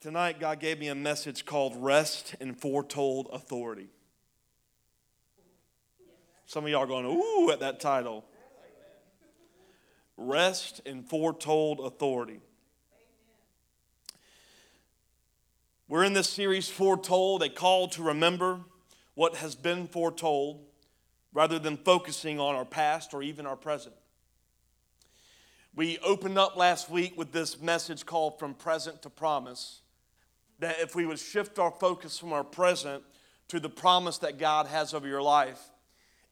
Tonight, God gave me a message called Rest in Foretold Authority. Some of y'all are going, ooh, at that title. Rest in Foretold Authority. We're in this series, Foretold, a call to remember what has been foretold rather than focusing on our past or even our present. We opened up last week with this message called From Present to Promise that if we would shift our focus from our present to the promise that God has over your life,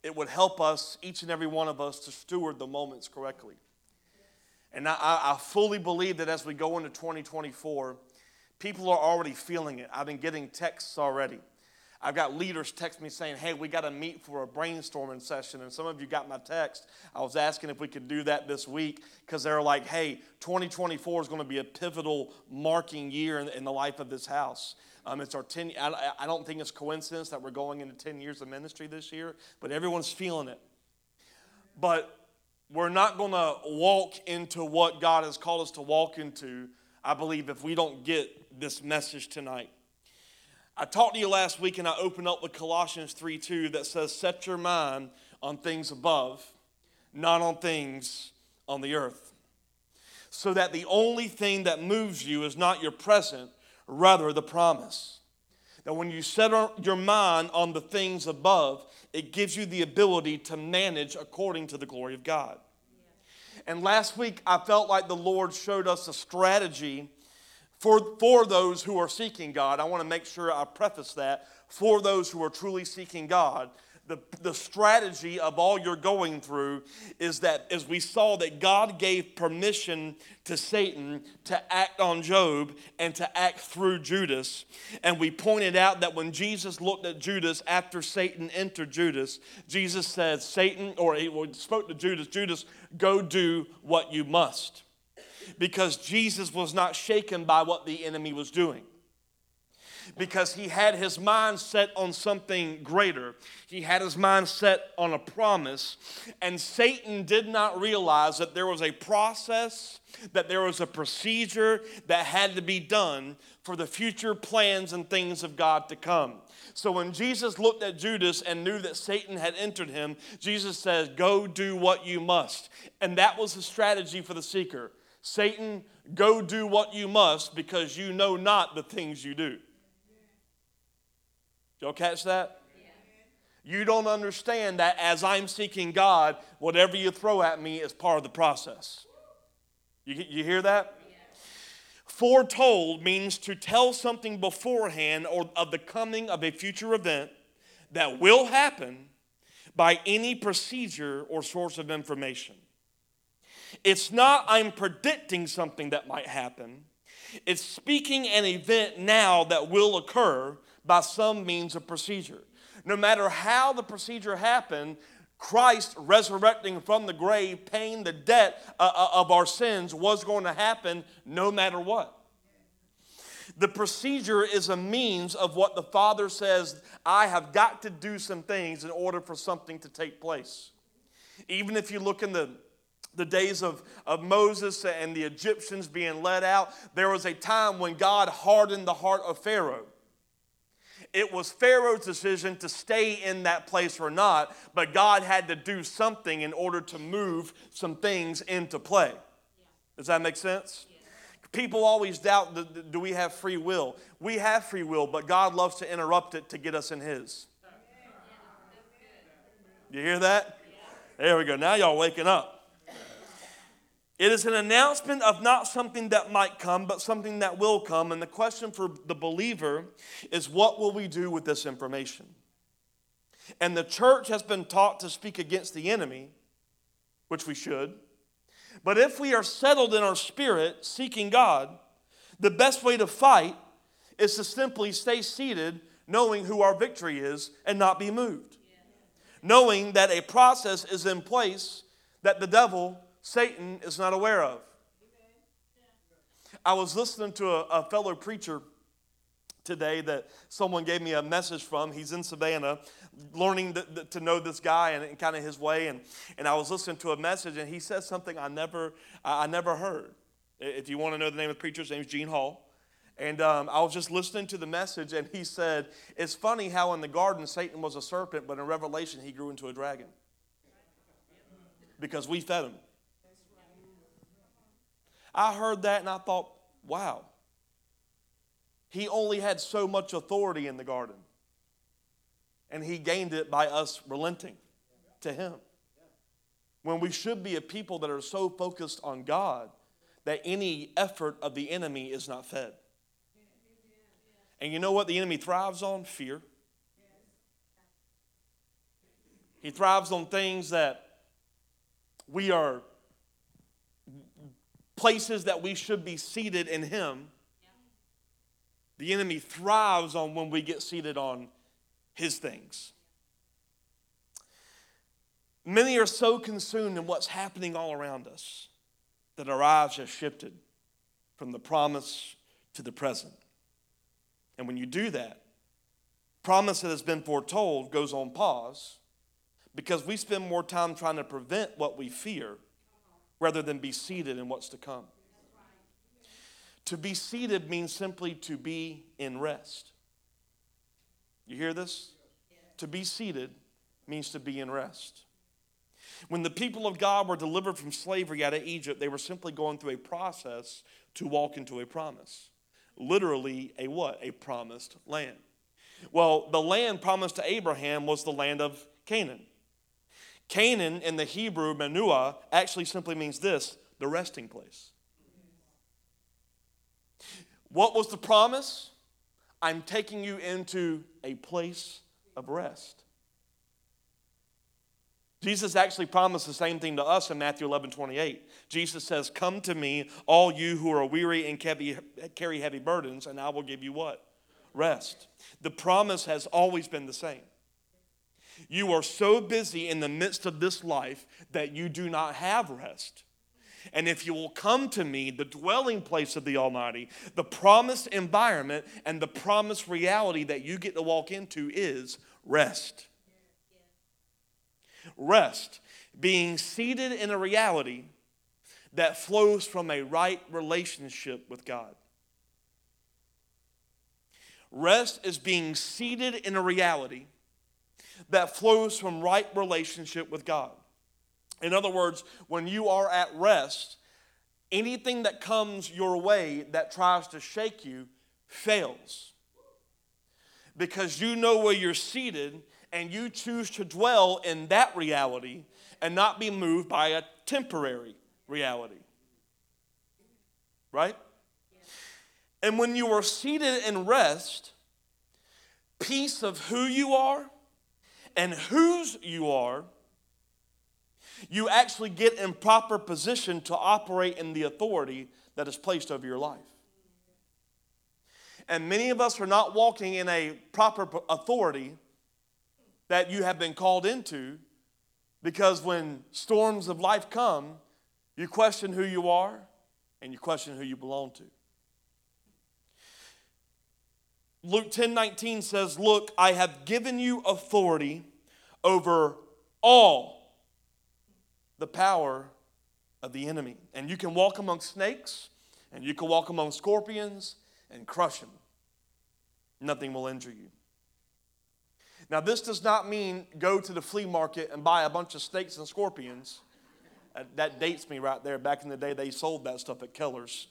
it would help us, each and every one of us, to steward the moments correctly. And I, I fully believe that as we go into 2024, people are already feeling it. I've been getting texts already. I've got leaders text me saying, hey, we got to meet for a brainstorming session. And some of you got my text. I was asking if we could do that this week because they're like, hey, 2024 is going to be a pivotal marking year in, in the life of this house. Um, it's our 10, I, I don't think it's coincidence that we're going into 10 years of ministry this year, but everyone's feeling it. But we're not going to walk into what God has called us to walk into, I believe, if we don't get this message tonight. I talked to you last week and I opened up with Colossians 3 2 that says, Set your mind on things above, not on things on the earth. So that the only thing that moves you is not your present, rather the promise. That when you set your mind on the things above, it gives you the ability to manage according to the glory of God. And last week, I felt like the Lord showed us a strategy for, for those who are seeking God, I want to make sure I preface that. For those who are truly seeking God, the, the strategy of all you're going through is that as we saw that God gave permission to Satan to act on Job and to act through Judas. And we pointed out that when Jesus looked at Judas after Satan entered Judas, Jesus said, Satan, or he spoke to Judas, Judas, go do what you must because Jesus was not shaken by what the enemy was doing. Because he had his mind set on something greater. He had his mind set on a promise. And Satan did not realize that there was a process, that there was a procedure that had to be done for the future plans and things of God to come. So when Jesus looked at Judas and knew that Satan had entered him, Jesus says, Go do what you must. And that was the strategy for the seeker. Satan, go do what you must because you know not the things you do. Y'all catch that? You don't understand that as I'm seeking God, whatever you throw at me is part of the process. You, you hear that? Foretold means to tell something beforehand or of the coming of a future event that will happen by any procedure or source of information. It's not I'm predicting something that might happen. It's speaking an event now that will occur by some means of procedure. No matter how the procedure happened, Christ resurrecting from the grave, paying the debt uh, uh, of our sins was going to happen no matter what. The procedure is a means of what the Father says, I have got to do some things in order for something to take place. Even if you look in the the days of, of Moses and the Egyptians being led out, there was a time when God hardened the heart of Pharaoh. It was Pharaoh's decision to stay in that place or not, but God had to do something in order to move some things into play. Does that make sense? People always doubt do we have free will? We have free will, but God loves to interrupt it to get us in His. You hear that? There we go. Now y'all waking up. It is an announcement of not something that might come, but something that will come. And the question for the believer is what will we do with this information? And the church has been taught to speak against the enemy, which we should. But if we are settled in our spirit, seeking God, the best way to fight is to simply stay seated, knowing who our victory is, and not be moved. Knowing that a process is in place that the devil Satan is not aware of. I was listening to a, a, fellow preacher today that someone gave me a message from. He's in Savannah, learning the, to know this guy and, and kind of his way. And, and I was listening to a message, and he says something I never, I never heard. If you want to know the name of the preacher, his name is Gene Hall. And um, I was just listening to the message, and he said, It's funny how in the garden Satan was a serpent, but in Revelation he grew into a dragon. Because we fed him. I heard that and I thought, wow. He only had so much authority in the garden. And he gained it by us relenting to him. When we should be a people that are so focused on God that any effort of the enemy is not fed. And you know what the enemy thrives on? Fear. He thrives on things that we are places that we should be seated in Him. The enemy thrives on when we get seated on His things. Many are so consumed in what's happening all around us that our eyes have shifted from the promise to the present. And when you do that, promise that has been foretold goes on pause because we spend more time trying to prevent what we fear rather than be seated in what's to come. To be seated means simply to be in rest. You hear this? To be seated means to be in rest. When the people of God were delivered from slavery out of Egypt, they were simply going through a process to walk into a promise. Literally, a what? A promised land. Well, the land promised to Abraham was the land of Canaan. Canaan in the Hebrew, Menua, actually simply means this the resting place. What was the promise? I'm taking you into a place of rest. Jesus actually promised the same thing to us in Matthew 11 28. Jesus says, Come to me, all you who are weary and carry heavy burdens, and I will give you what? Rest. The promise has always been the same. You are so busy in the midst of this life that you do not have rest. And if you will come to me, the dwelling place of the Almighty, the promised environment and the promised reality that you get to walk into is rest. Rest, being seated in a reality that flows from a right relationship with God. Rest is being seated in a reality that flows from right relationship with God. In other words, when you are at rest, anything that comes your way that tries to shake you fails. Because you know where you're seated and you choose to dwell in that reality and not be moved by a temporary reality. Right? And when you are seated in rest, peace of who you are and whose you are, you actually get in proper position to operate in the authority that is placed over your life. And many of us are not walking in a proper authority that you have been called into because when storms of life come, you question who you are and you question who you belong to. Luke 10 19 says, Look, I have given you authority over all the power of the enemy. And you can walk among snakes, and you can walk among scorpions and crush them. Nothing will injure you. Now, this does not mean go to the flea market and buy a bunch of snakes and scorpions. Uh, that dates me right there. Back in the day, they sold that stuff at Keller's.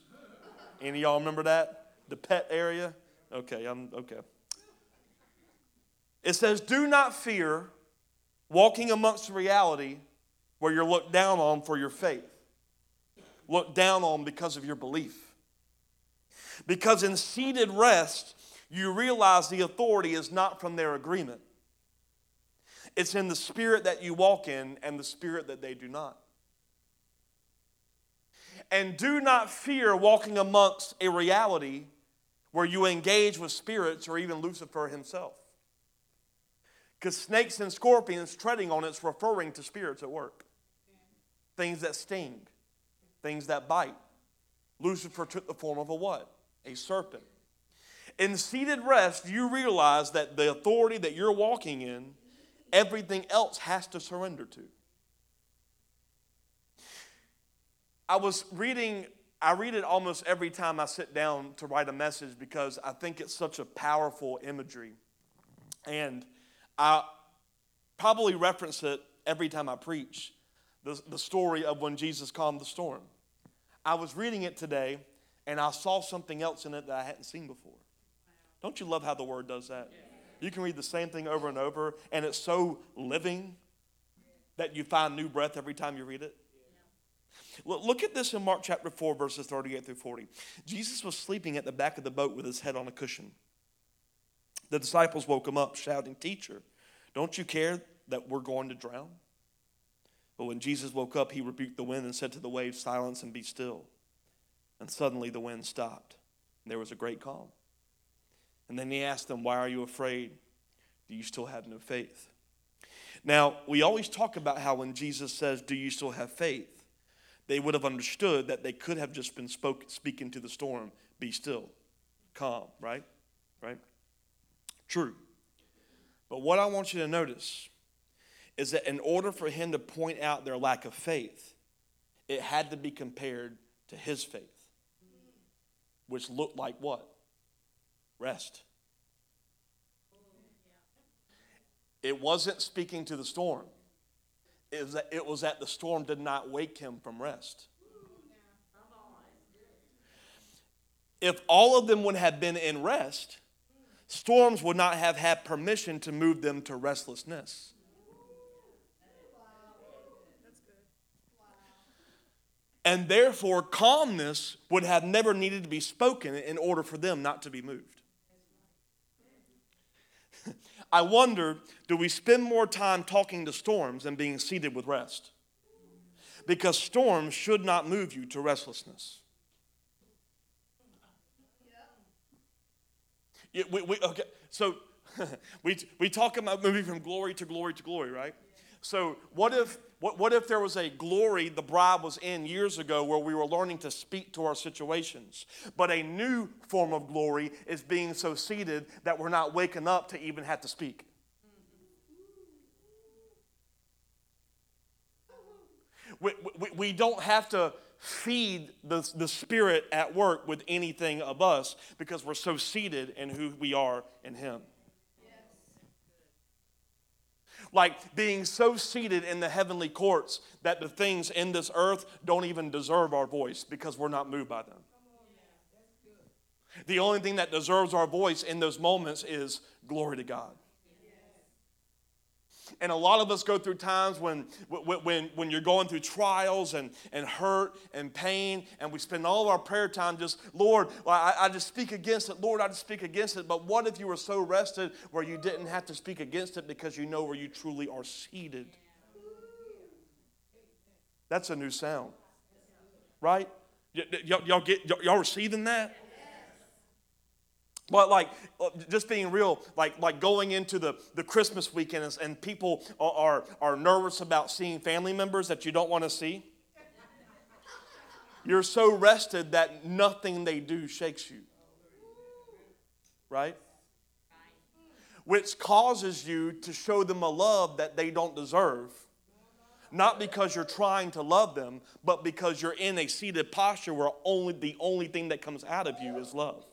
Any of y'all remember that? The pet area? Okay, I'm okay. It says, Do not fear walking amongst reality where you're looked down on for your faith, looked down on because of your belief. Because in seated rest, you realize the authority is not from their agreement. It's in the spirit that you walk in and the spirit that they do not. And do not fear walking amongst a reality where you engage with spirits or even Lucifer himself. Because snakes and scorpions treading on it's referring to spirits at work. Things that sting, things that bite. Lucifer took the form of a what? A serpent. In seated rest, you realize that the authority that you're walking in, everything else has to surrender to. I was reading I read it almost every time I sit down to write a message because I think it's such a powerful imagery. And I probably reference it every time I preach the, the story of when Jesus calmed the storm. I was reading it today and I saw something else in it that I hadn't seen before. Don't you love how the word does that? You can read the same thing over and over, and it's so living that you find new breath every time you read it. Look at this in Mark chapter 4, verses 38 through 40. Jesus was sleeping at the back of the boat with his head on a cushion. The disciples woke him up, shouting, Teacher, don't you care that we're going to drown? But when Jesus woke up, he rebuked the wind and said to the waves, Silence and be still. And suddenly the wind stopped, and there was a great calm. And then he asked them, Why are you afraid? Do you still have no faith? Now, we always talk about how when Jesus says, Do you still have faith? They would have understood that they could have just been spoke, speaking to the storm, be still, calm, right? Right? True. But what I want you to notice is that in order for him to point out their lack of faith, it had to be compared to his faith, which looked like what? Rest. It wasn't speaking to the storm is that it was that the storm did not wake him from rest. If all of them would have been in rest, storms would not have had permission to move them to restlessness. And therefore, calmness would have never needed to be spoken in order for them not to be moved. I wonder do we spend more time talking to storms than being seated with rest? Because storms should not move you to restlessness. Yeah, we, we, okay, so we, we talk about moving from glory to glory to glory, right? So, what if, what, what if there was a glory the bride was in years ago where we were learning to speak to our situations? But a new form of glory is being so seated that we're not waking up to even have to speak. We, we, we don't have to feed the, the Spirit at work with anything of us because we're so seated in who we are in Him like being so seated in the heavenly courts that the things in this earth don't even deserve our voice because we're not moved by them. The only thing that deserves our voice in those moments is glory to God. And a lot of us go through times when, when, when you're going through trials and, and hurt and pain, and we spend all of our prayer time just, Lord, I, I just speak against it. Lord, I just speak against it. But what if you were so rested where you didn't have to speak against it because you know where you truly are seated? That's a new sound, right? Y- y- y'all, get, y- y'all receiving that? But like uh, just being real, like like going into the, the Christmas weekend and, people are, are, are nervous about seeing family members that you don't want to see. You're so rested that nothing they do shakes you. Right? Which causes you to show them a love that they don't deserve. Not because you're trying to love them, but because you're in a seated posture where only the only thing that comes out of you is love.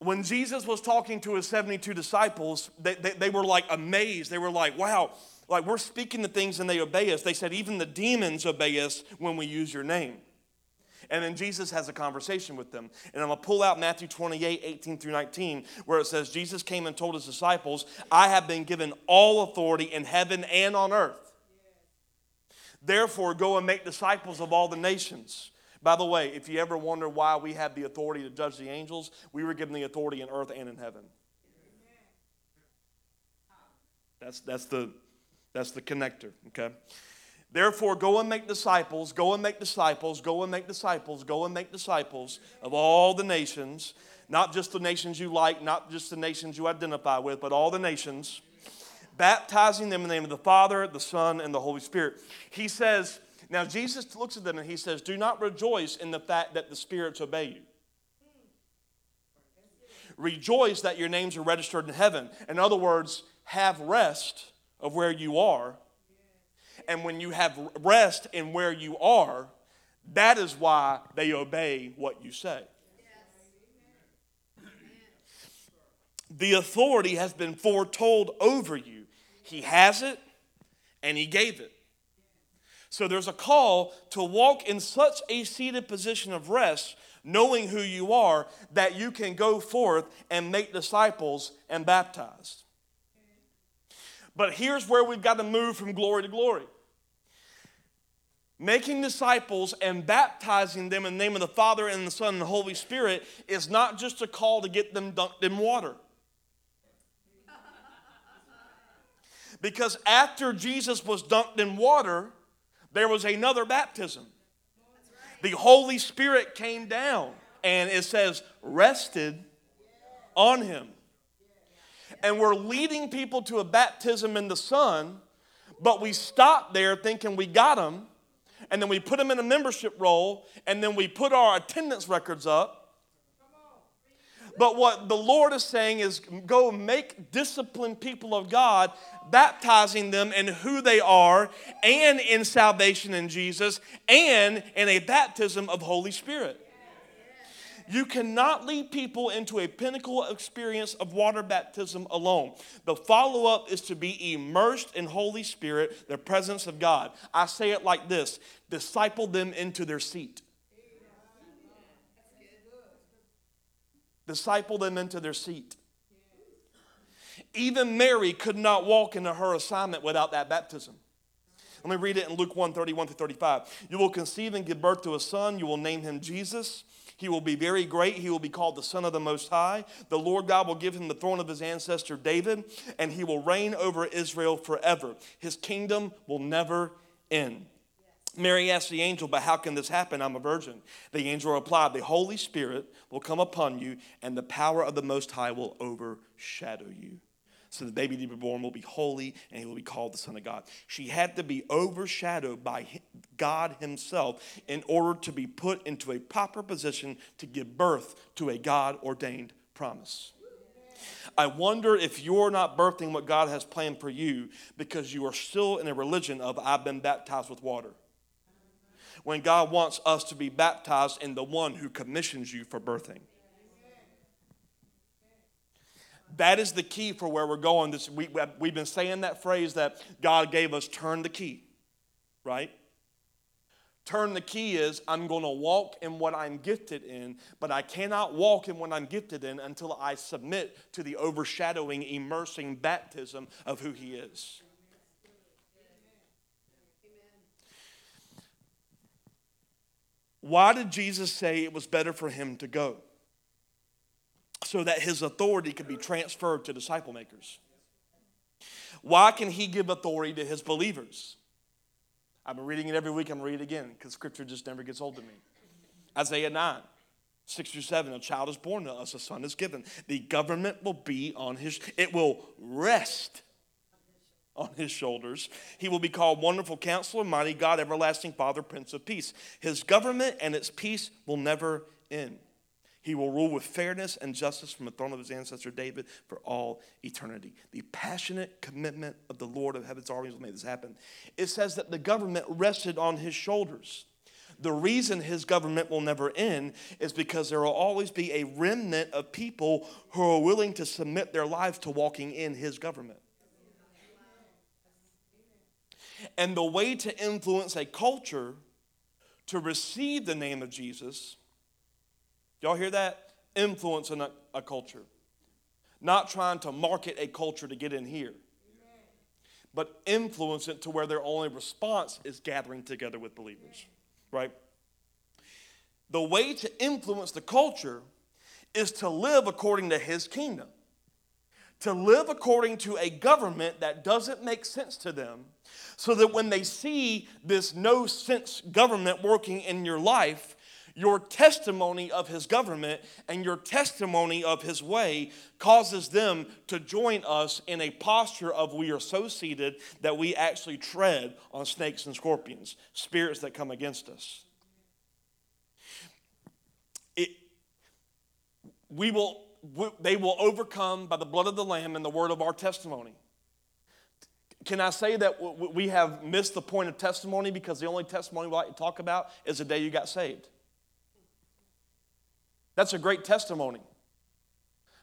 When Jesus was talking to his 72 disciples, they, they, they, were like amazed. They were like, wow, like we're speaking the things and they obey us. They said, even the demons obey us when we use your name. And then Jesus has a conversation with them. And I'm going to pull out Matthew 28, 18 through 19, where it says, Jesus came and told his disciples, I have been given all authority in heaven and on earth. Therefore, go and make disciples of all the nations by the way, if you ever wonder why we have the authority to judge the angels, we were given the authority in earth and in heaven. That's, that's, the, that's the connector, okay? Therefore, go and make disciples, go and make disciples, go and make disciples, go and make disciples of all the nations, not just the nations you like, not just the nations you identify with, but all the nations, baptizing them in the name of the Father, the Son, and the Holy Spirit. He says, now, Jesus looks at them and he says, Do not rejoice in the fact that the spirits obey you. Rejoice that your names are registered in heaven. In other words, have rest of where you are And when you have rest in where you are, that is why they obey what you say. The authority has been foretold over you. He has it and He gave it. So there's a call to walk in such a seated position of rest, knowing who you are, that you can go forth and make disciples and baptize. But here's where we've got to move from glory to glory. Making disciples and baptizing them in the name of the Father and the Son and the Holy Spirit is not just a call to get them dunked in water. Because after Jesus was dunked in water, there was another baptism. The Holy Spirit came down and it says, rested on him. And we're leading people to a baptism in the Son, but we stop there thinking we got them, and then we put them in a membership roll, and then we put our attendance records up, but what the Lord is saying is go make disciplined people of God, baptizing them in who they are and in salvation in Jesus and in a baptism of Holy Spirit. You cannot lead people into a pinnacle experience of water baptism alone. The follow up is to be immersed in Holy Spirit, the presence of God. I say it like this disciple them into their seat. Disciple them into their seat. Even Mary could not walk into her assignment without that baptism. Let me read it in Luke 1 31 to 35. You will conceive and give birth to a son. You will name him Jesus. He will be very great. He will be called the Son of the Most High. The Lord God will give him the throne of his ancestor David, and he will reign over Israel forever. His kingdom will never end. Mary asked the angel, But how can this happen? I'm a virgin. The angel replied, The Holy Spirit will come upon you, and the power of the Most High will overshadow you. So the baby to be born will be holy, and he will be called the Son of God. She had to be overshadowed by God Himself in order to be put into a proper position to give birth to a God ordained promise. I wonder if you're not birthing what God has planned for you because you are still in a religion of I've been baptized with water when God wants us to be baptized in the one who commissions you for birthing. That is the key for where we're going. This, we, we've been saying that phrase that God gave us turn the key, right? Turn the key is I'm going to walk in what I'm gifted in, but I cannot walk in what I'm gifted in until I submit to the overshadowing, immersing baptism of who He is. Why did Jesus say it was better for him to go? So that his authority could be transferred to disciple makers. Why can he give authority to his believers? I've been reading it every week. I'm going to read it again because scripture just never gets old to me. Isaiah 9, 6 through 7. A child is born to us, a son is given. The government will be on his, it will rest on his shoulders. He will be called Wonderful Counselor, Mighty God, Everlasting Father, Prince of Peace. His government and its peace will never end. He will rule with fairness and justice from the throne of his ancestor David for all eternity. The passionate commitment of the Lord of heaven's armies will make this happen. It says that the government rested on his shoulders. The reason his government will never end is because there will always be a remnant of people who are willing to submit their lives to walking in his government. And the way to influence a culture to receive the name of Jesus, y'all hear that? Influencing a, a culture. Not trying to market a culture to get in here, but influence it to where their only response is gathering together with believers, right? The way to influence the culture is to live according to his kingdom, to live according to a government that doesn't make sense to them so that when they see this no sense government working in your life, your testimony of his government and your testimony of his way causes them to join us in a posture of we are so seated that we actually tread on snakes and scorpions, spirits that come against us. It, we will, they will overcome by the blood of the Lamb and the word of our testimony. Can I say that we have missed the point of testimony because the only testimony we like to talk about is the day you got saved? That's a great testimony.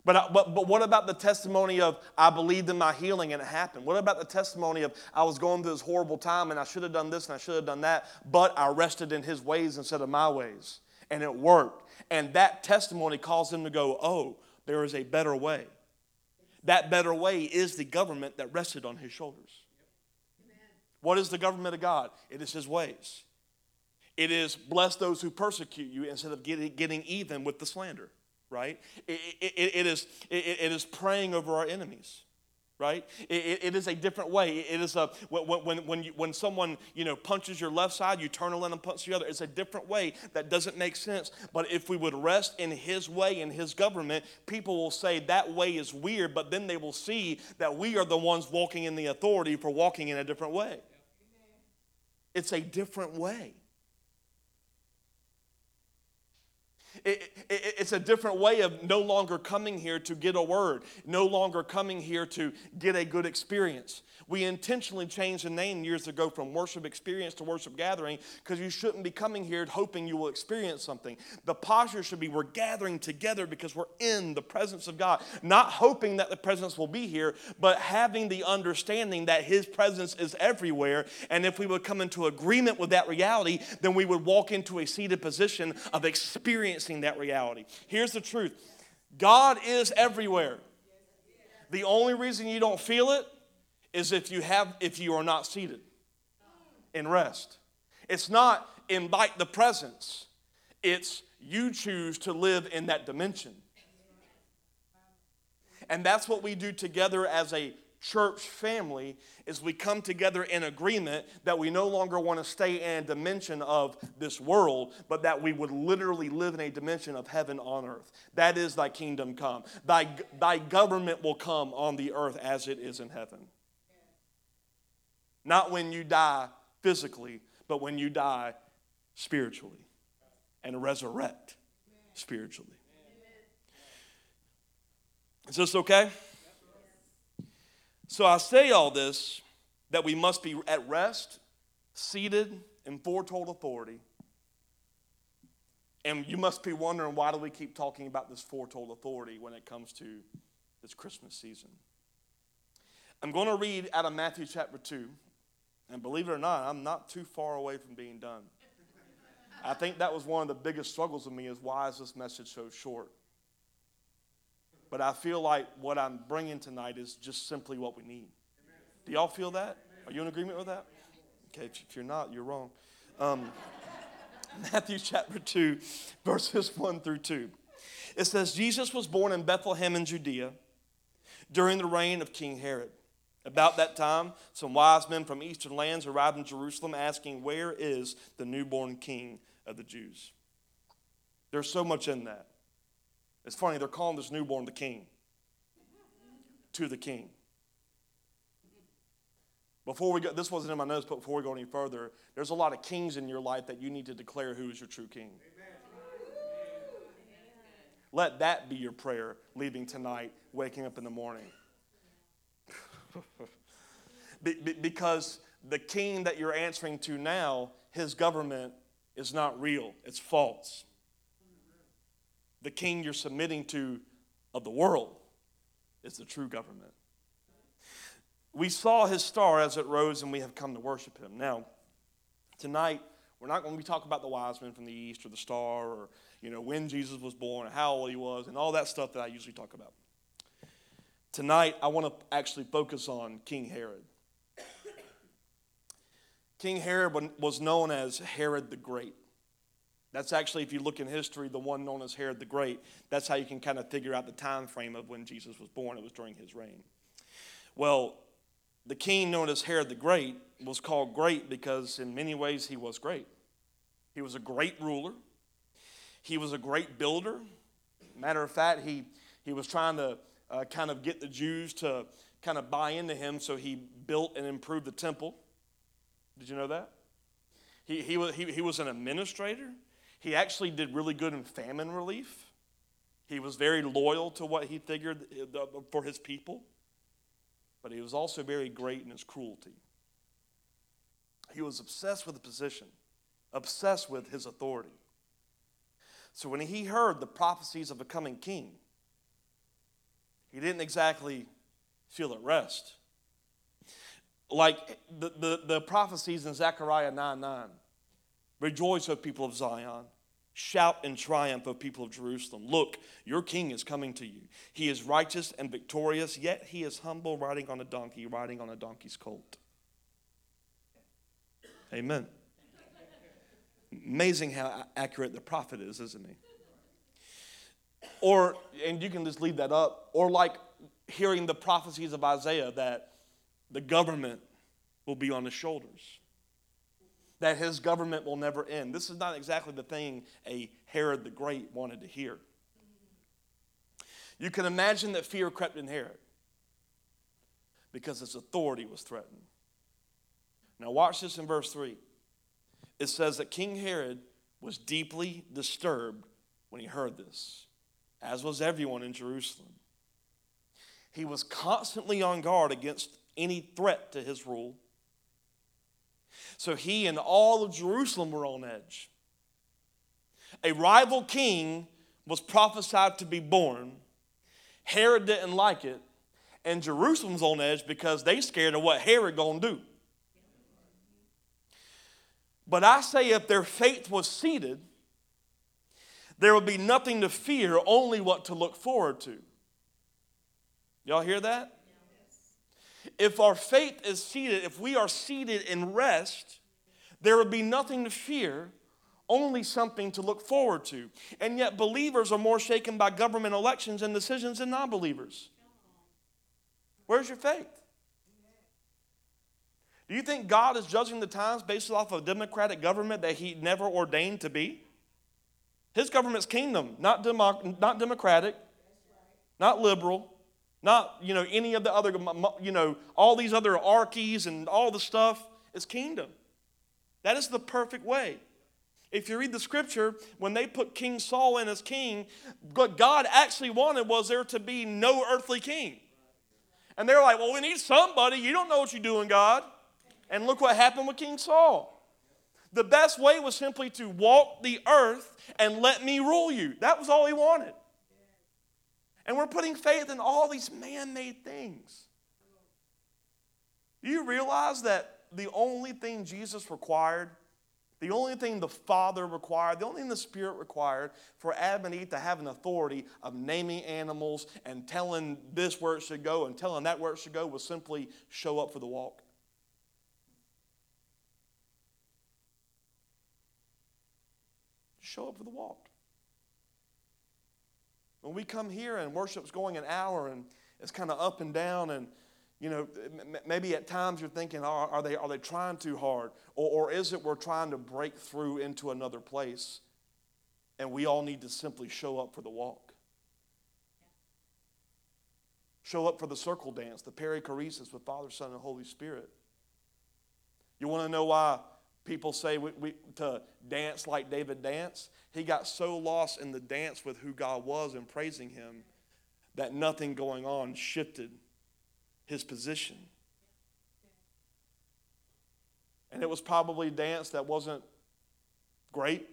But, but, but what about the testimony of I believed in my healing and it happened? What about the testimony of I was going through this horrible time and I should have done this and I should have done that, but I rested in his ways instead of my ways and it worked? And that testimony caused them to go, oh, there is a better way. That better way is the government that rested on his shoulders. What is the government of God? It is his ways. It is bless those who persecute you instead of getting, getting even with the slander right? It, it, it, is, it, it is praying over our enemies right? It, it is a different way. It is a when, when, when, you, when someone you know punches your left side you turn around and punch the other. It's a different way that doesn't make sense. But if we would rest in his way in his government people will say that way is weird but then they will see that we are the ones walking in the authority for walking in a different way. It's a different way It, it, it's a different way of no longer coming here to get a word, no longer coming here to get a good experience. We intentionally changed the name years ago from worship experience to worship gathering because you shouldn't be coming here hoping you will experience something. The posture should be we're gathering together because we're in the presence of God, not hoping that the presence will be here, but having the understanding that His presence is everywhere. And if we would come into agreement with that reality, then we would walk into a seated position of experiencing that reality. Here's the truth God is everywhere. The only reason you don't feel it is if you have if you are not seated in rest. It's not invite the presence. It's you choose to live in that dimension. And that's what we do together as a church family is we come together in agreement that we no longer want to stay in a dimension of this world but that we would literally live in a dimension of heaven on earth that is thy kingdom come thy, thy government will come on the earth as it is in heaven not when you die physically, but when you die spiritually and resurrect spiritually. Is this okay? So I say all this that we must be at rest, seated in foretold authority. And you must be wondering why do we keep talking about this foretold authority when it comes to this Christmas season? I'm going to read out of Matthew chapter 2. And believe it or not, I'm not too far away from being done. I think that was one of the biggest struggles of me is why is this message so short? But I feel like what I'm bringing tonight is just simply what we need. Do y'all feel that? Are you in agreement with that? Okay, if you're not, you're wrong. Um, Matthew chapter 2, verses 1 through 2. It says, Jesus was born in Bethlehem in Judea during the reign of King Herod. About that time, some wise men from eastern lands arrived in Jerusalem asking, Where is the newborn king of the Jews? There's so much in that. It's funny, they're calling this newborn the king. To the king. Before we go, this wasn't in my notes, but before we go any further, there's a lot of kings in your life that you need to declare who is your true king. Let that be your prayer leaving tonight, waking up in the morning. because the king that you're answering to now, his government is not real, it's false. The king you're submitting to of the world is the true government. We saw his star as it rose, and we have come to worship him. Now, tonight, we're not going to be talking about the wise men from the east or the star or you know when Jesus was born or how old he was and all that stuff that I usually talk about. Tonight, I want to actually focus on King Herod. King Herod was known as Herod the Great. That's actually, if you look in history, the one known as Herod the Great. That's how you can kind of figure out the time frame of when Jesus was born. It was during his reign. Well, the king known as Herod the Great was called great because, in many ways, he was great. He was a great ruler, he was a great builder. Matter of fact, he, he was trying to uh, kind of get the Jews to kind of buy into him, so he built and improved the temple. Did you know that? He, he, was, he, he was an administrator. He actually did really good in famine relief. He was very loyal to what he figured uh, for his people. but he was also very great in his cruelty. He was obsessed with the position, obsessed with his authority. So when he heard the prophecies of a coming king, he didn't exactly feel at rest. Like the, the, the prophecies in Zechariah 9 9. Rejoice, O people of Zion. Shout in triumph, O people of Jerusalem. Look, your king is coming to you. He is righteous and victorious, yet he is humble, riding on a donkey, riding on a donkey's colt. Amen. Amazing how accurate the prophet is, isn't he? Or, and you can just leave that up, or like hearing the prophecies of Isaiah that the government will be on his shoulders, that his government will never end. This is not exactly the thing a Herod the Great wanted to hear. You can imagine that fear crept in Herod because his authority was threatened. Now, watch this in verse 3. It says that King Herod was deeply disturbed when he heard this, as was everyone in Jerusalem. He was constantly on guard against any threat to his rule. So he and all of Jerusalem were on edge. A rival king was prophesied to be born. Herod didn't like it, and Jerusalem's on edge because they scared of what Herod gonna do. But I say if their faith was seated, there would be nothing to fear, only what to look forward to. Y'all hear that? If our faith is seated, if we are seated in rest, there would be nothing to fear, only something to look forward to. And yet, believers are more shaken by government elections and decisions than non believers. Where's your faith? Do you think God is judging the times based off of a democratic government that He never ordained to be? His government's kingdom, not, democ- not democratic, not liberal, not, you know, any of the other, you know, all these other archies and all the stuff. It's kingdom. That is the perfect way. If you read the scripture, when they put King Saul in as king, what God actually wanted was there to be no earthly king. And they're like, well, we need somebody. You don't know what you're doing, God. And look what happened with King Saul. The best way was simply to walk the earth and let me rule you. That was all he wanted. And we're putting faith in all these man made things. Do you realize that the only thing Jesus required, the only thing the Father required, the only thing the Spirit required for Adam and Eve to have an authority of naming animals and telling this where it should go and telling that where it should go was simply show up for the walk? Show up for the walk. When we come here and worship's going an hour and it's kind of up and down and you know, maybe at times you're thinking, oh, are, they, are they trying too hard? Or, or is it we're trying to break through into another place and we all need to simply show up for the walk? Show up for the circle dance, the perichoresis with Father, Son, and Holy Spirit. You want to know why people say we, we, to dance like David danced? He got so lost in the dance with who God was and praising Him that nothing going on shifted his position. And it was probably dance that wasn't great,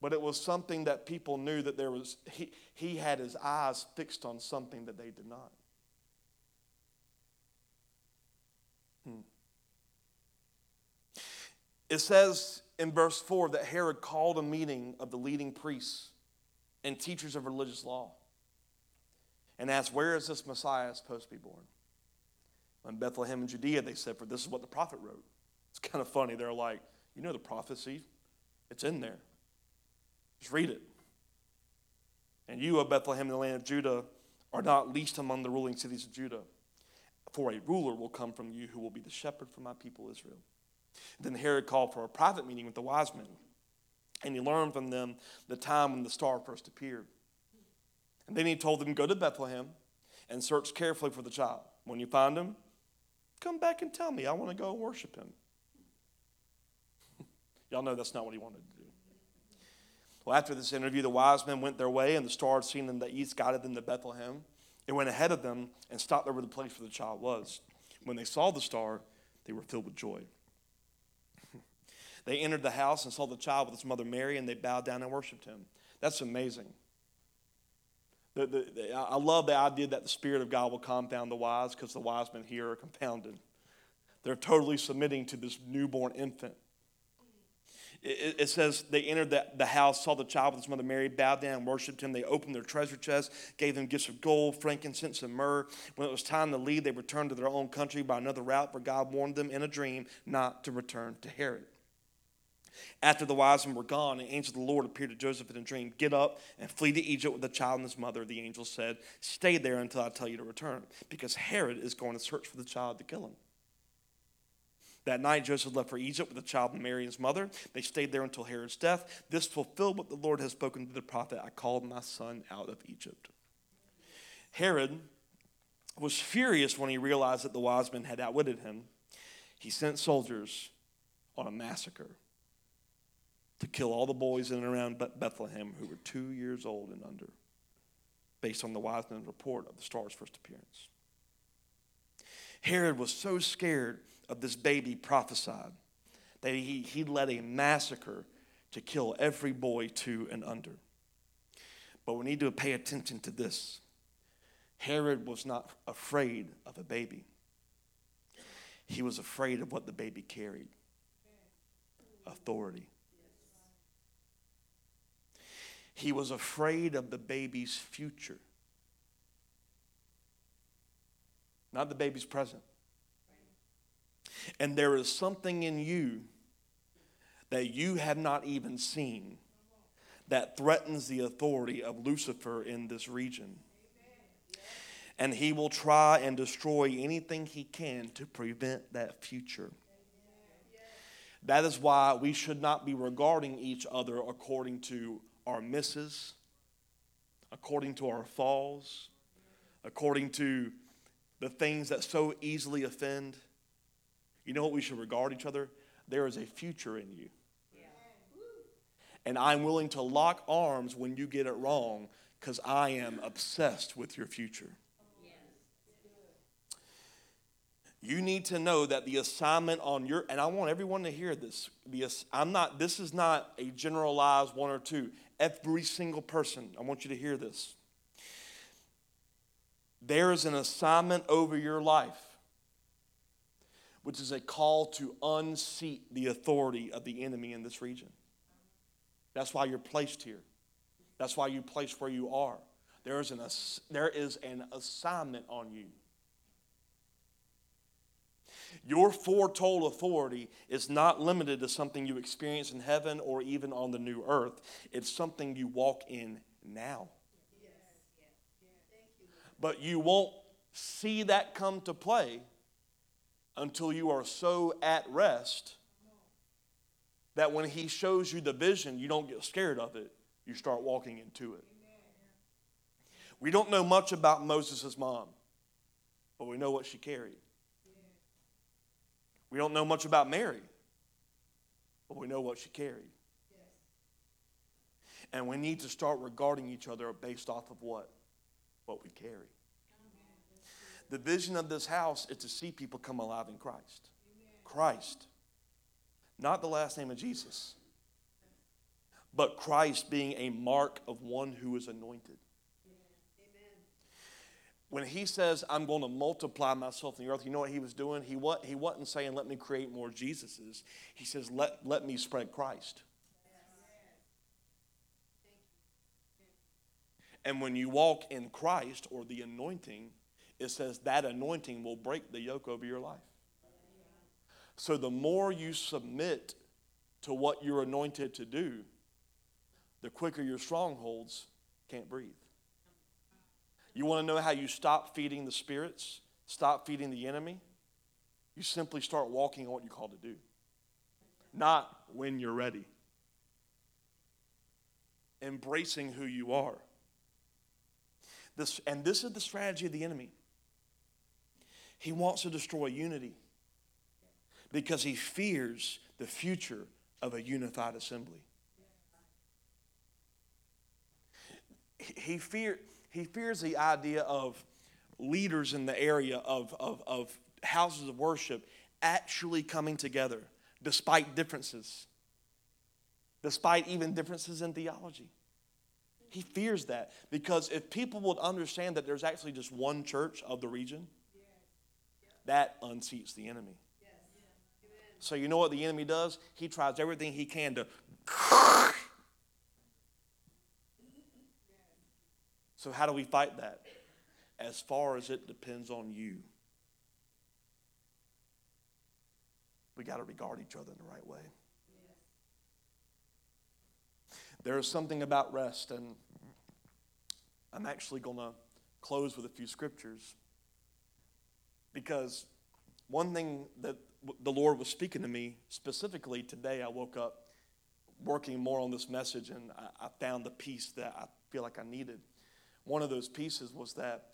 but it was something that people knew that there was, he, he had his eyes fixed on something that they did not. It says in verse 4 that Herod called a meeting of the leading priests and teachers of religious law and asked, Where is this Messiah supposed to be born? In Bethlehem in Judea, they said, For this is what the prophet wrote. It's kind of funny. They're like, You know the prophecy, it's in there. Just read it. And you, O Bethlehem, in the land of Judah, are not least among the ruling cities of Judah. For a ruler will come from you who will be the shepherd for my people Israel. Then Herod called for a private meeting with the wise men, and he learned from them the time when the star first appeared. And then he told them, Go to Bethlehem and search carefully for the child. When you find him, come back and tell me. I want to go worship him. Y'all know that's not what he wanted to do. Well, after this interview, the wise men went their way, and the star seen in the east guided them to Bethlehem. It went ahead of them and stopped over the place where the child was. When they saw the star, they were filled with joy. They entered the house and saw the child with his mother Mary, and they bowed down and worshiped him. That's amazing. The, the, the, I love the idea that the Spirit of God will confound the wise because the wise men here are confounded. They're totally submitting to this newborn infant. It, it says they entered the, the house, saw the child with his mother Mary, bowed down, worshiped him. They opened their treasure chest, gave them gifts of gold, frankincense, and myrrh. When it was time to leave, they returned to their own country by another route, for God warned them in a dream not to return to Herod. After the wise men were gone, an angel of the Lord appeared to Joseph in a dream. Get up and flee to Egypt with the child and his mother. The angel said, Stay there until I tell you to return, because Herod is going to search for the child to kill him. That night, Joseph left for Egypt with the child and Mary, and his mother. They stayed there until Herod's death. This fulfilled what the Lord has spoken to the prophet I called my son out of Egypt. Herod was furious when he realized that the wise men had outwitted him. He sent soldiers on a massacre to kill all the boys in and around Bethlehem who were two years old and under, based on the wise men's report of the star's first appearance. Herod was so scared of this baby prophesied that he, he led a massacre to kill every boy two and under. But we need to pay attention to this. Herod was not afraid of a baby. He was afraid of what the baby carried authority. He was afraid of the baby's future, not the baby's present. And there is something in you that you have not even seen that threatens the authority of Lucifer in this region. And he will try and destroy anything he can to prevent that future. That is why we should not be regarding each other according to our misses, according to our falls, according to the things that so easily offend. You know what we should regard each other? There is a future in you. And I'm willing to lock arms when you get it wrong because I am obsessed with your future. You need to know that the assignment on your, and I want everyone to hear this. The, I'm not, this is not a generalized one or two. Every single person, I want you to hear this. There is an assignment over your life, which is a call to unseat the authority of the enemy in this region. That's why you're placed here. That's why you're placed where you are. There is an, there is an assignment on you. Your foretold authority is not limited to something you experience in heaven or even on the new earth. It's something you walk in now. But you won't see that come to play until you are so at rest that when he shows you the vision, you don't get scared of it. You start walking into it. We don't know much about Moses' mom, but we know what she carried. We don't know much about Mary, but we know what she carried. And we need to start regarding each other based off of what? What we carry. The vision of this house is to see people come alive in Christ. Christ. Not the last name of Jesus, but Christ being a mark of one who is anointed when he says, I'm going to multiply myself in the earth, you know what he was doing? He, what, he wasn't saying, let me create more Jesuses. He says, let, let me spread Christ. And when you walk in Christ or the anointing, it says that anointing will break the yoke over your life. So the more you submit to what you're anointed to do, the quicker your strongholds can't breathe. You want to know how you stop feeding the spirits, stop feeding the enemy? You simply start walking on what you're called to do, not when you're ready. Embracing who you are. This, and this is the strategy of the enemy. He wants to destroy unity because he fears the future of a unified assembly. He, he fear, he fears the idea of leaders in the area of, of, of houses of worship actually coming together despite differences, despite even differences in theology. He fears that because if people would understand that there's actually just one church of the region, that unseats the enemy. So, you know what the enemy does? He tries everything he can to. So, how do we fight that? As far as it depends on you, we got to regard each other in the right way. There is something about rest, and I'm actually going to close with a few scriptures because one thing that the Lord was speaking to me specifically today, I woke up working more on this message and I, I found the peace that I feel like I needed. One of those pieces was that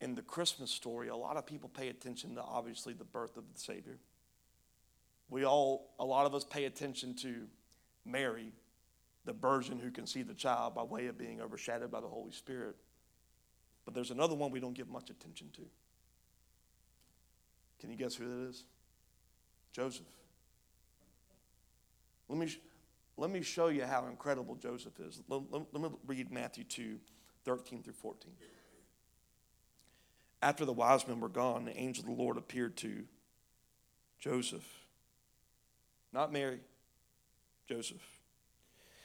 in the Christmas story, a lot of people pay attention to obviously the birth of the Savior. We all, a lot of us pay attention to Mary, the virgin who can see the child by way of being overshadowed by the Holy Spirit. But there's another one we don't give much attention to. Can you guess who that is? Joseph. Let me, let me show you how incredible Joseph is. Let me read Matthew 2 13 through 14. After the wise men were gone, the angel of the Lord appeared to Joseph, not Mary, Joseph,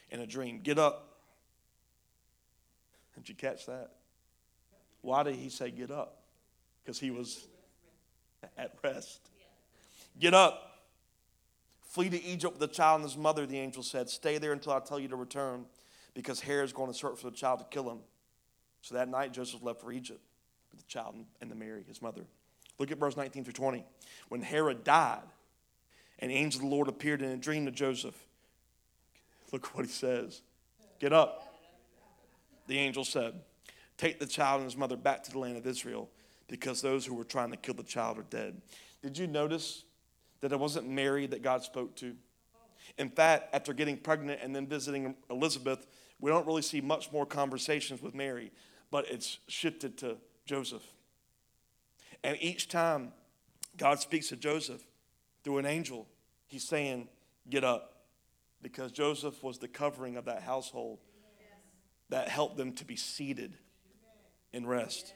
in a dream. Get up. Did you catch that? Why did he say get up? Because he was at rest. Get up. Flee to Egypt with the child and his mother, the angel said. Stay there until I tell you to return, because Herod is going to search for the child to kill him. So that night, Joseph left for Egypt with the child and the Mary, his mother. Look at verse 19 through 20. When Herod died, an angel of the Lord appeared in a dream to Joseph. Look what he says Get up. The angel said, Take the child and his mother back to the land of Israel, because those who were trying to kill the child are dead. Did you notice that it wasn't Mary that God spoke to? In fact, after getting pregnant and then visiting Elizabeth, we don't really see much more conversations with Mary, but it's shifted to Joseph. And each time God speaks to Joseph through an angel, he's saying, Get up. Because Joseph was the covering of that household that helped them to be seated in rest.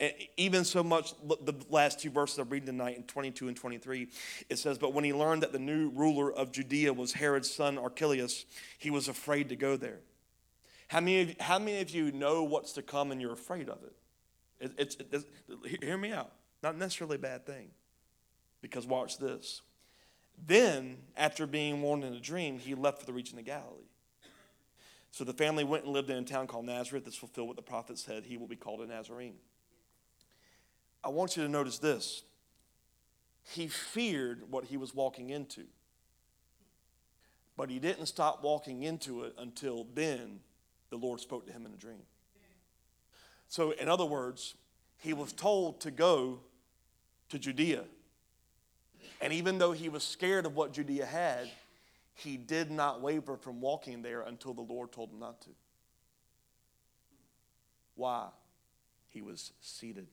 And Even so much, the last two verses I'm reading tonight in 22 and 23, it says, But when he learned that the new ruler of Judea was Herod's son Archelaus, he was afraid to go there. How many of, how many of you know what's to come and you're afraid of it? it it's, it's, hear me out. Not necessarily a bad thing. Because watch this. Then, after being warned in a dream, he left for the region of Galilee. So the family went and lived in a town called Nazareth. This fulfilled what the prophet said he will be called a Nazarene. I want you to notice this. He feared what he was walking into. But he didn't stop walking into it until then the Lord spoke to him in a dream. So, in other words, he was told to go to Judea. And even though he was scared of what Judea had, he did not waver from walking there until the Lord told him not to. Why? He was seated.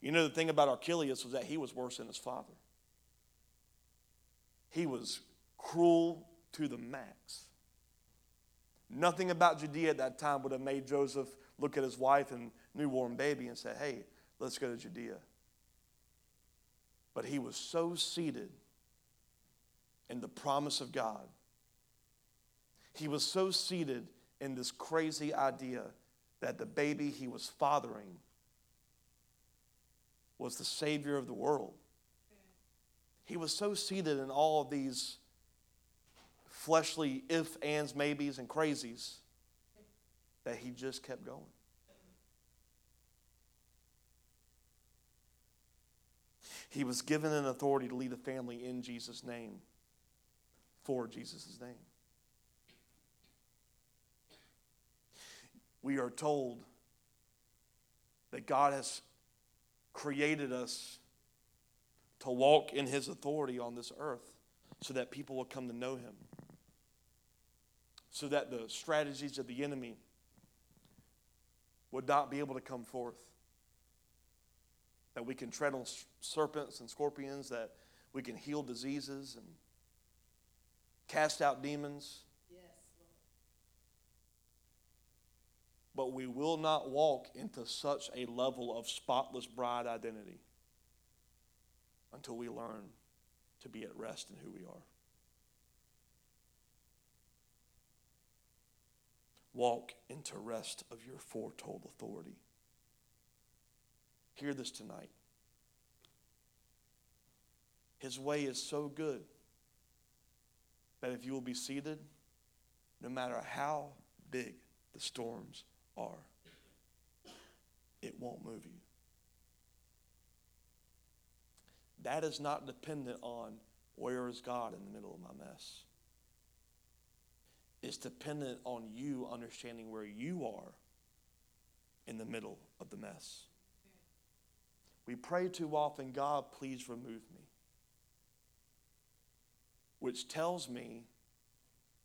You know, the thing about Archelaus was that he was worse than his father. He was cruel to the max. Nothing about Judea at that time would have made Joseph look at his wife and newborn baby and say, hey, let's go to Judea. But he was so seated in the promise of God. He was so seated in this crazy idea that the baby he was fathering was the Savior of the world. He was so seated in all of these fleshly if, ands, maybes, and crazies that he just kept going. He was given an authority to lead a family in Jesus' name, for Jesus' name. We are told that God has created us to walk in his authority on this earth so that people will come to know him. So that the strategies of the enemy would not be able to come forth. That we can tread on serpents and scorpions, that we can heal diseases and cast out demons. Yes, but we will not walk into such a level of spotless bride identity until we learn to be at rest in who we are. Walk into rest of your foretold authority. Hear this tonight. His way is so good that if you will be seated, no matter how big the storms are, it won't move you. That is not dependent on where is God in the middle of my mess. It's dependent on you understanding where you are in the middle of the mess. We pray too often, God, please remove me. Which tells me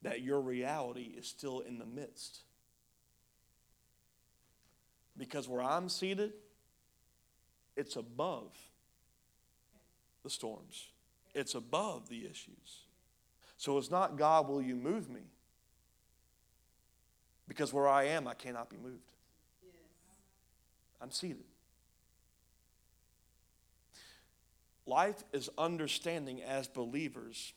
that your reality is still in the midst. Because where I'm seated, it's above the storms, it's above the issues. So it's not, God, will you move me? Because where I am, I cannot be moved. I'm seated. Life is understanding as believers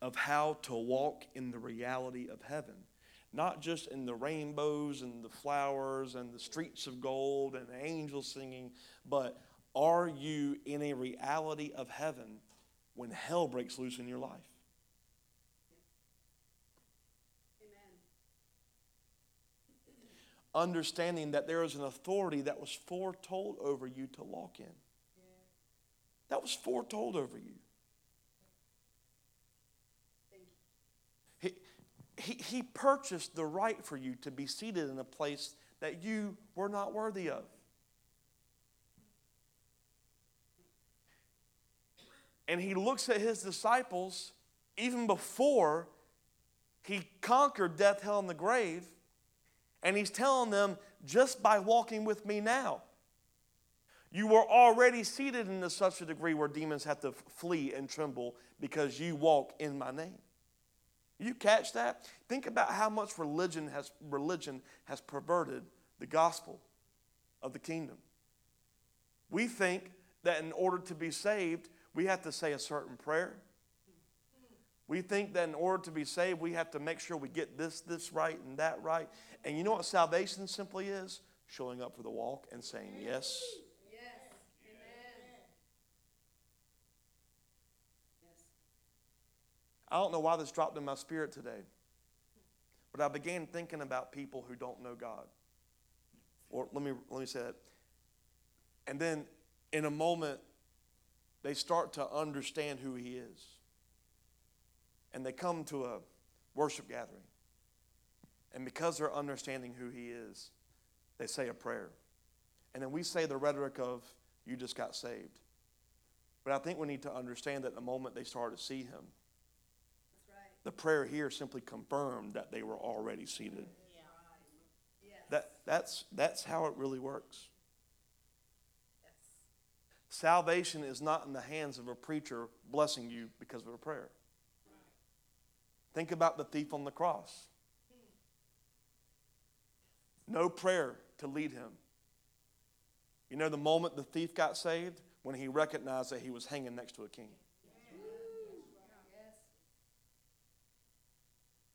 of how to walk in the reality of heaven, not just in the rainbows and the flowers and the streets of gold and angels singing, but are you in a reality of heaven when hell breaks loose in your life? Understanding that there is an authority that was foretold over you to walk in. That was foretold over you. He, he, he purchased the right for you to be seated in a place that you were not worthy of. And he looks at his disciples even before he conquered death, hell, and the grave. And he's telling them, just by walking with me now, you were already seated in such a degree where demons have to flee and tremble because you walk in my name. You catch that? Think about how much religion has, religion has perverted the gospel of the kingdom. We think that in order to be saved, we have to say a certain prayer. We think that in order to be saved, we have to make sure we get this, this right, and that right. And you know what salvation simply is? Showing up for the walk and saying yes. Yes. Amen. I don't know why this dropped in my spirit today, but I began thinking about people who don't know God. Or let me let me say that. And then in a moment, they start to understand who He is. And they come to a worship gathering. And because they're understanding who He is, they say a prayer. And then we say the rhetoric of, you just got saved. But I think we need to understand that the moment they started to see Him, the prayer here simply confirmed that they were already seated. Yeah. That, that's, that's how it really works. Salvation is not in the hands of a preacher blessing you because of a prayer. Think about the thief on the cross. No prayer to lead him. You know, the moment the thief got saved, when he recognized that he was hanging next to a king.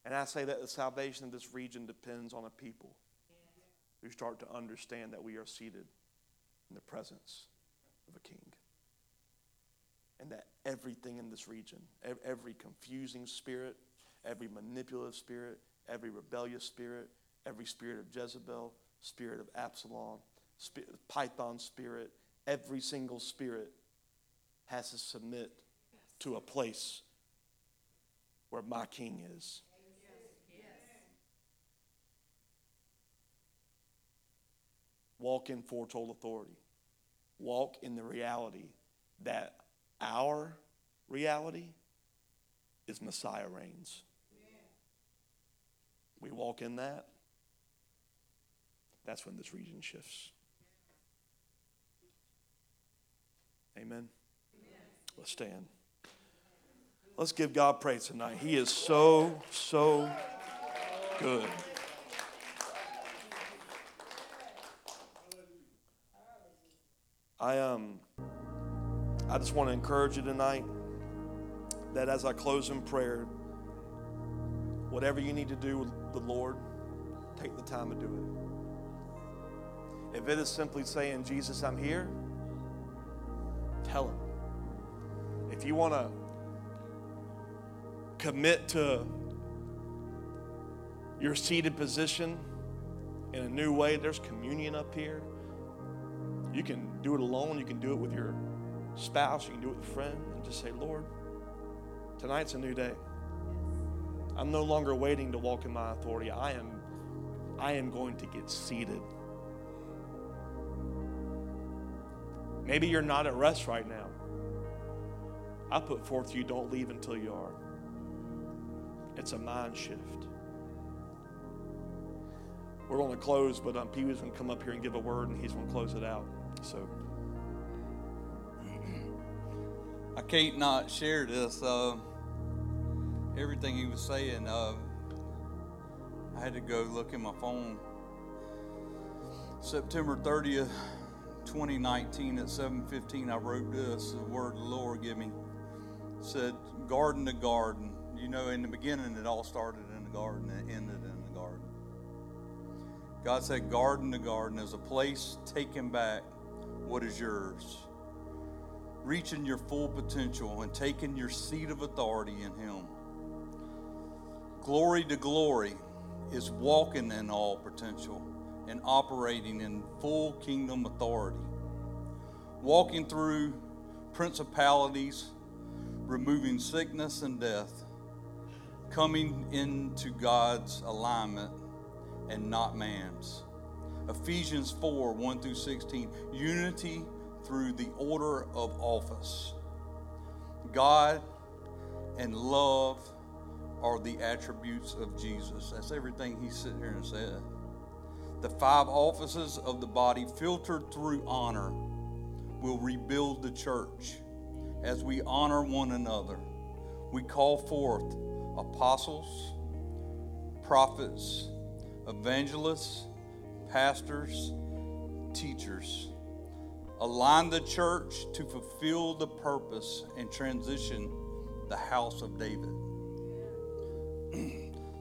And I say that the salvation of this region depends on a people who start to understand that we are seated in the presence of a king. And that everything in this region, every confusing spirit, every manipulative spirit, every rebellious spirit, every spirit of Jezebel, spirit of Absalom, spirit, Python spirit, every single spirit has to submit to a place where my king is. Walk in foretold authority walk in the reality that our reality is Messiah reigns. We walk in that, that's when this region shifts. Amen. Let's stand. Let's give God praise tonight. He is so, so good. I um I just want to encourage you tonight that as I close in prayer, whatever you need to do the Lord, take the time to do it. If it is simply saying, Jesus, I'm here, tell him. If you want to commit to your seated position in a new way, there's communion up here. You can do it alone, you can do it with your spouse, you can do it with a friend, and just say, Lord, tonight's a new day. I'm no longer waiting to walk in my authority. I am, I am going to get seated. Maybe you're not at rest right now. I put forth you don't leave until you are. It's a mind shift. We're going to close, but um, Pee Wee's going to come up here and give a word, and he's going to close it out. So. I can't not share this. Uh, everything he was saying, uh, I had to go look in my phone. September 30th, 2019 at 7:15, I wrote this. The word the Lord gave me said, "Garden to garden." You know, in the beginning, it all started in the garden and it ended in the garden. God said, "Garden to garden is a place taken back what is yours." reaching your full potential and taking your seat of authority in Him. Glory to glory is walking in all potential and operating in full kingdom authority. Walking through principalities, removing sickness and death, coming into God's alignment and not man's. Ephesians 4 1 through 16, unity through the order of office. God and love are the attributes of Jesus. That's everything he sitting here and said. The five offices of the body, filtered through honor, will rebuild the church as we honor one another. We call forth apostles, prophets, evangelists, pastors, teachers align the church to fulfill the purpose and transition the house of David.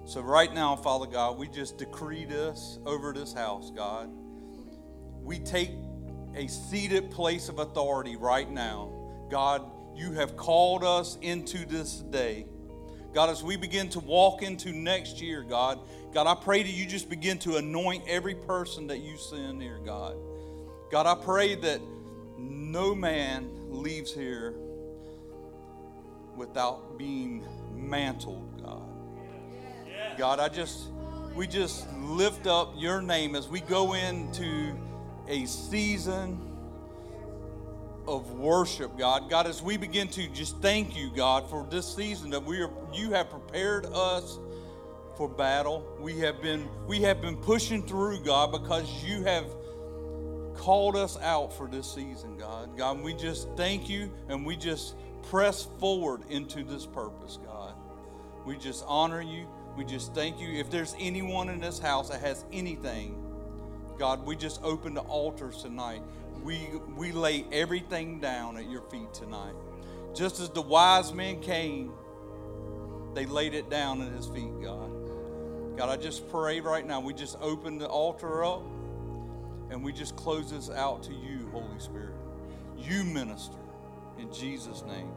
So, right now, Father God, we just decree this over this house, God. We take a seated place of authority right now. God, you have called us into this day. God, as we begin to walk into next year, God, God, I pray that you just begin to anoint every person that you send here, God. God, I pray that no man leaves here without being mantled. God, I just, we just lift up your name as we go into a season of worship, God. God, as we begin to just thank you, God, for this season that we are, you have prepared us for battle. We have been, we have been pushing through, God, because you have called us out for this season, God. God, we just thank you and we just press forward into this purpose, God. We just honor you. We just thank you. If there's anyone in this house that has anything, God, we just open the altars tonight. We, we lay everything down at your feet tonight. Just as the wise men came, they laid it down at his feet, God. God, I just pray right now. We just open the altar up. And we just close this out to you, Holy Spirit. You minister in Jesus' name.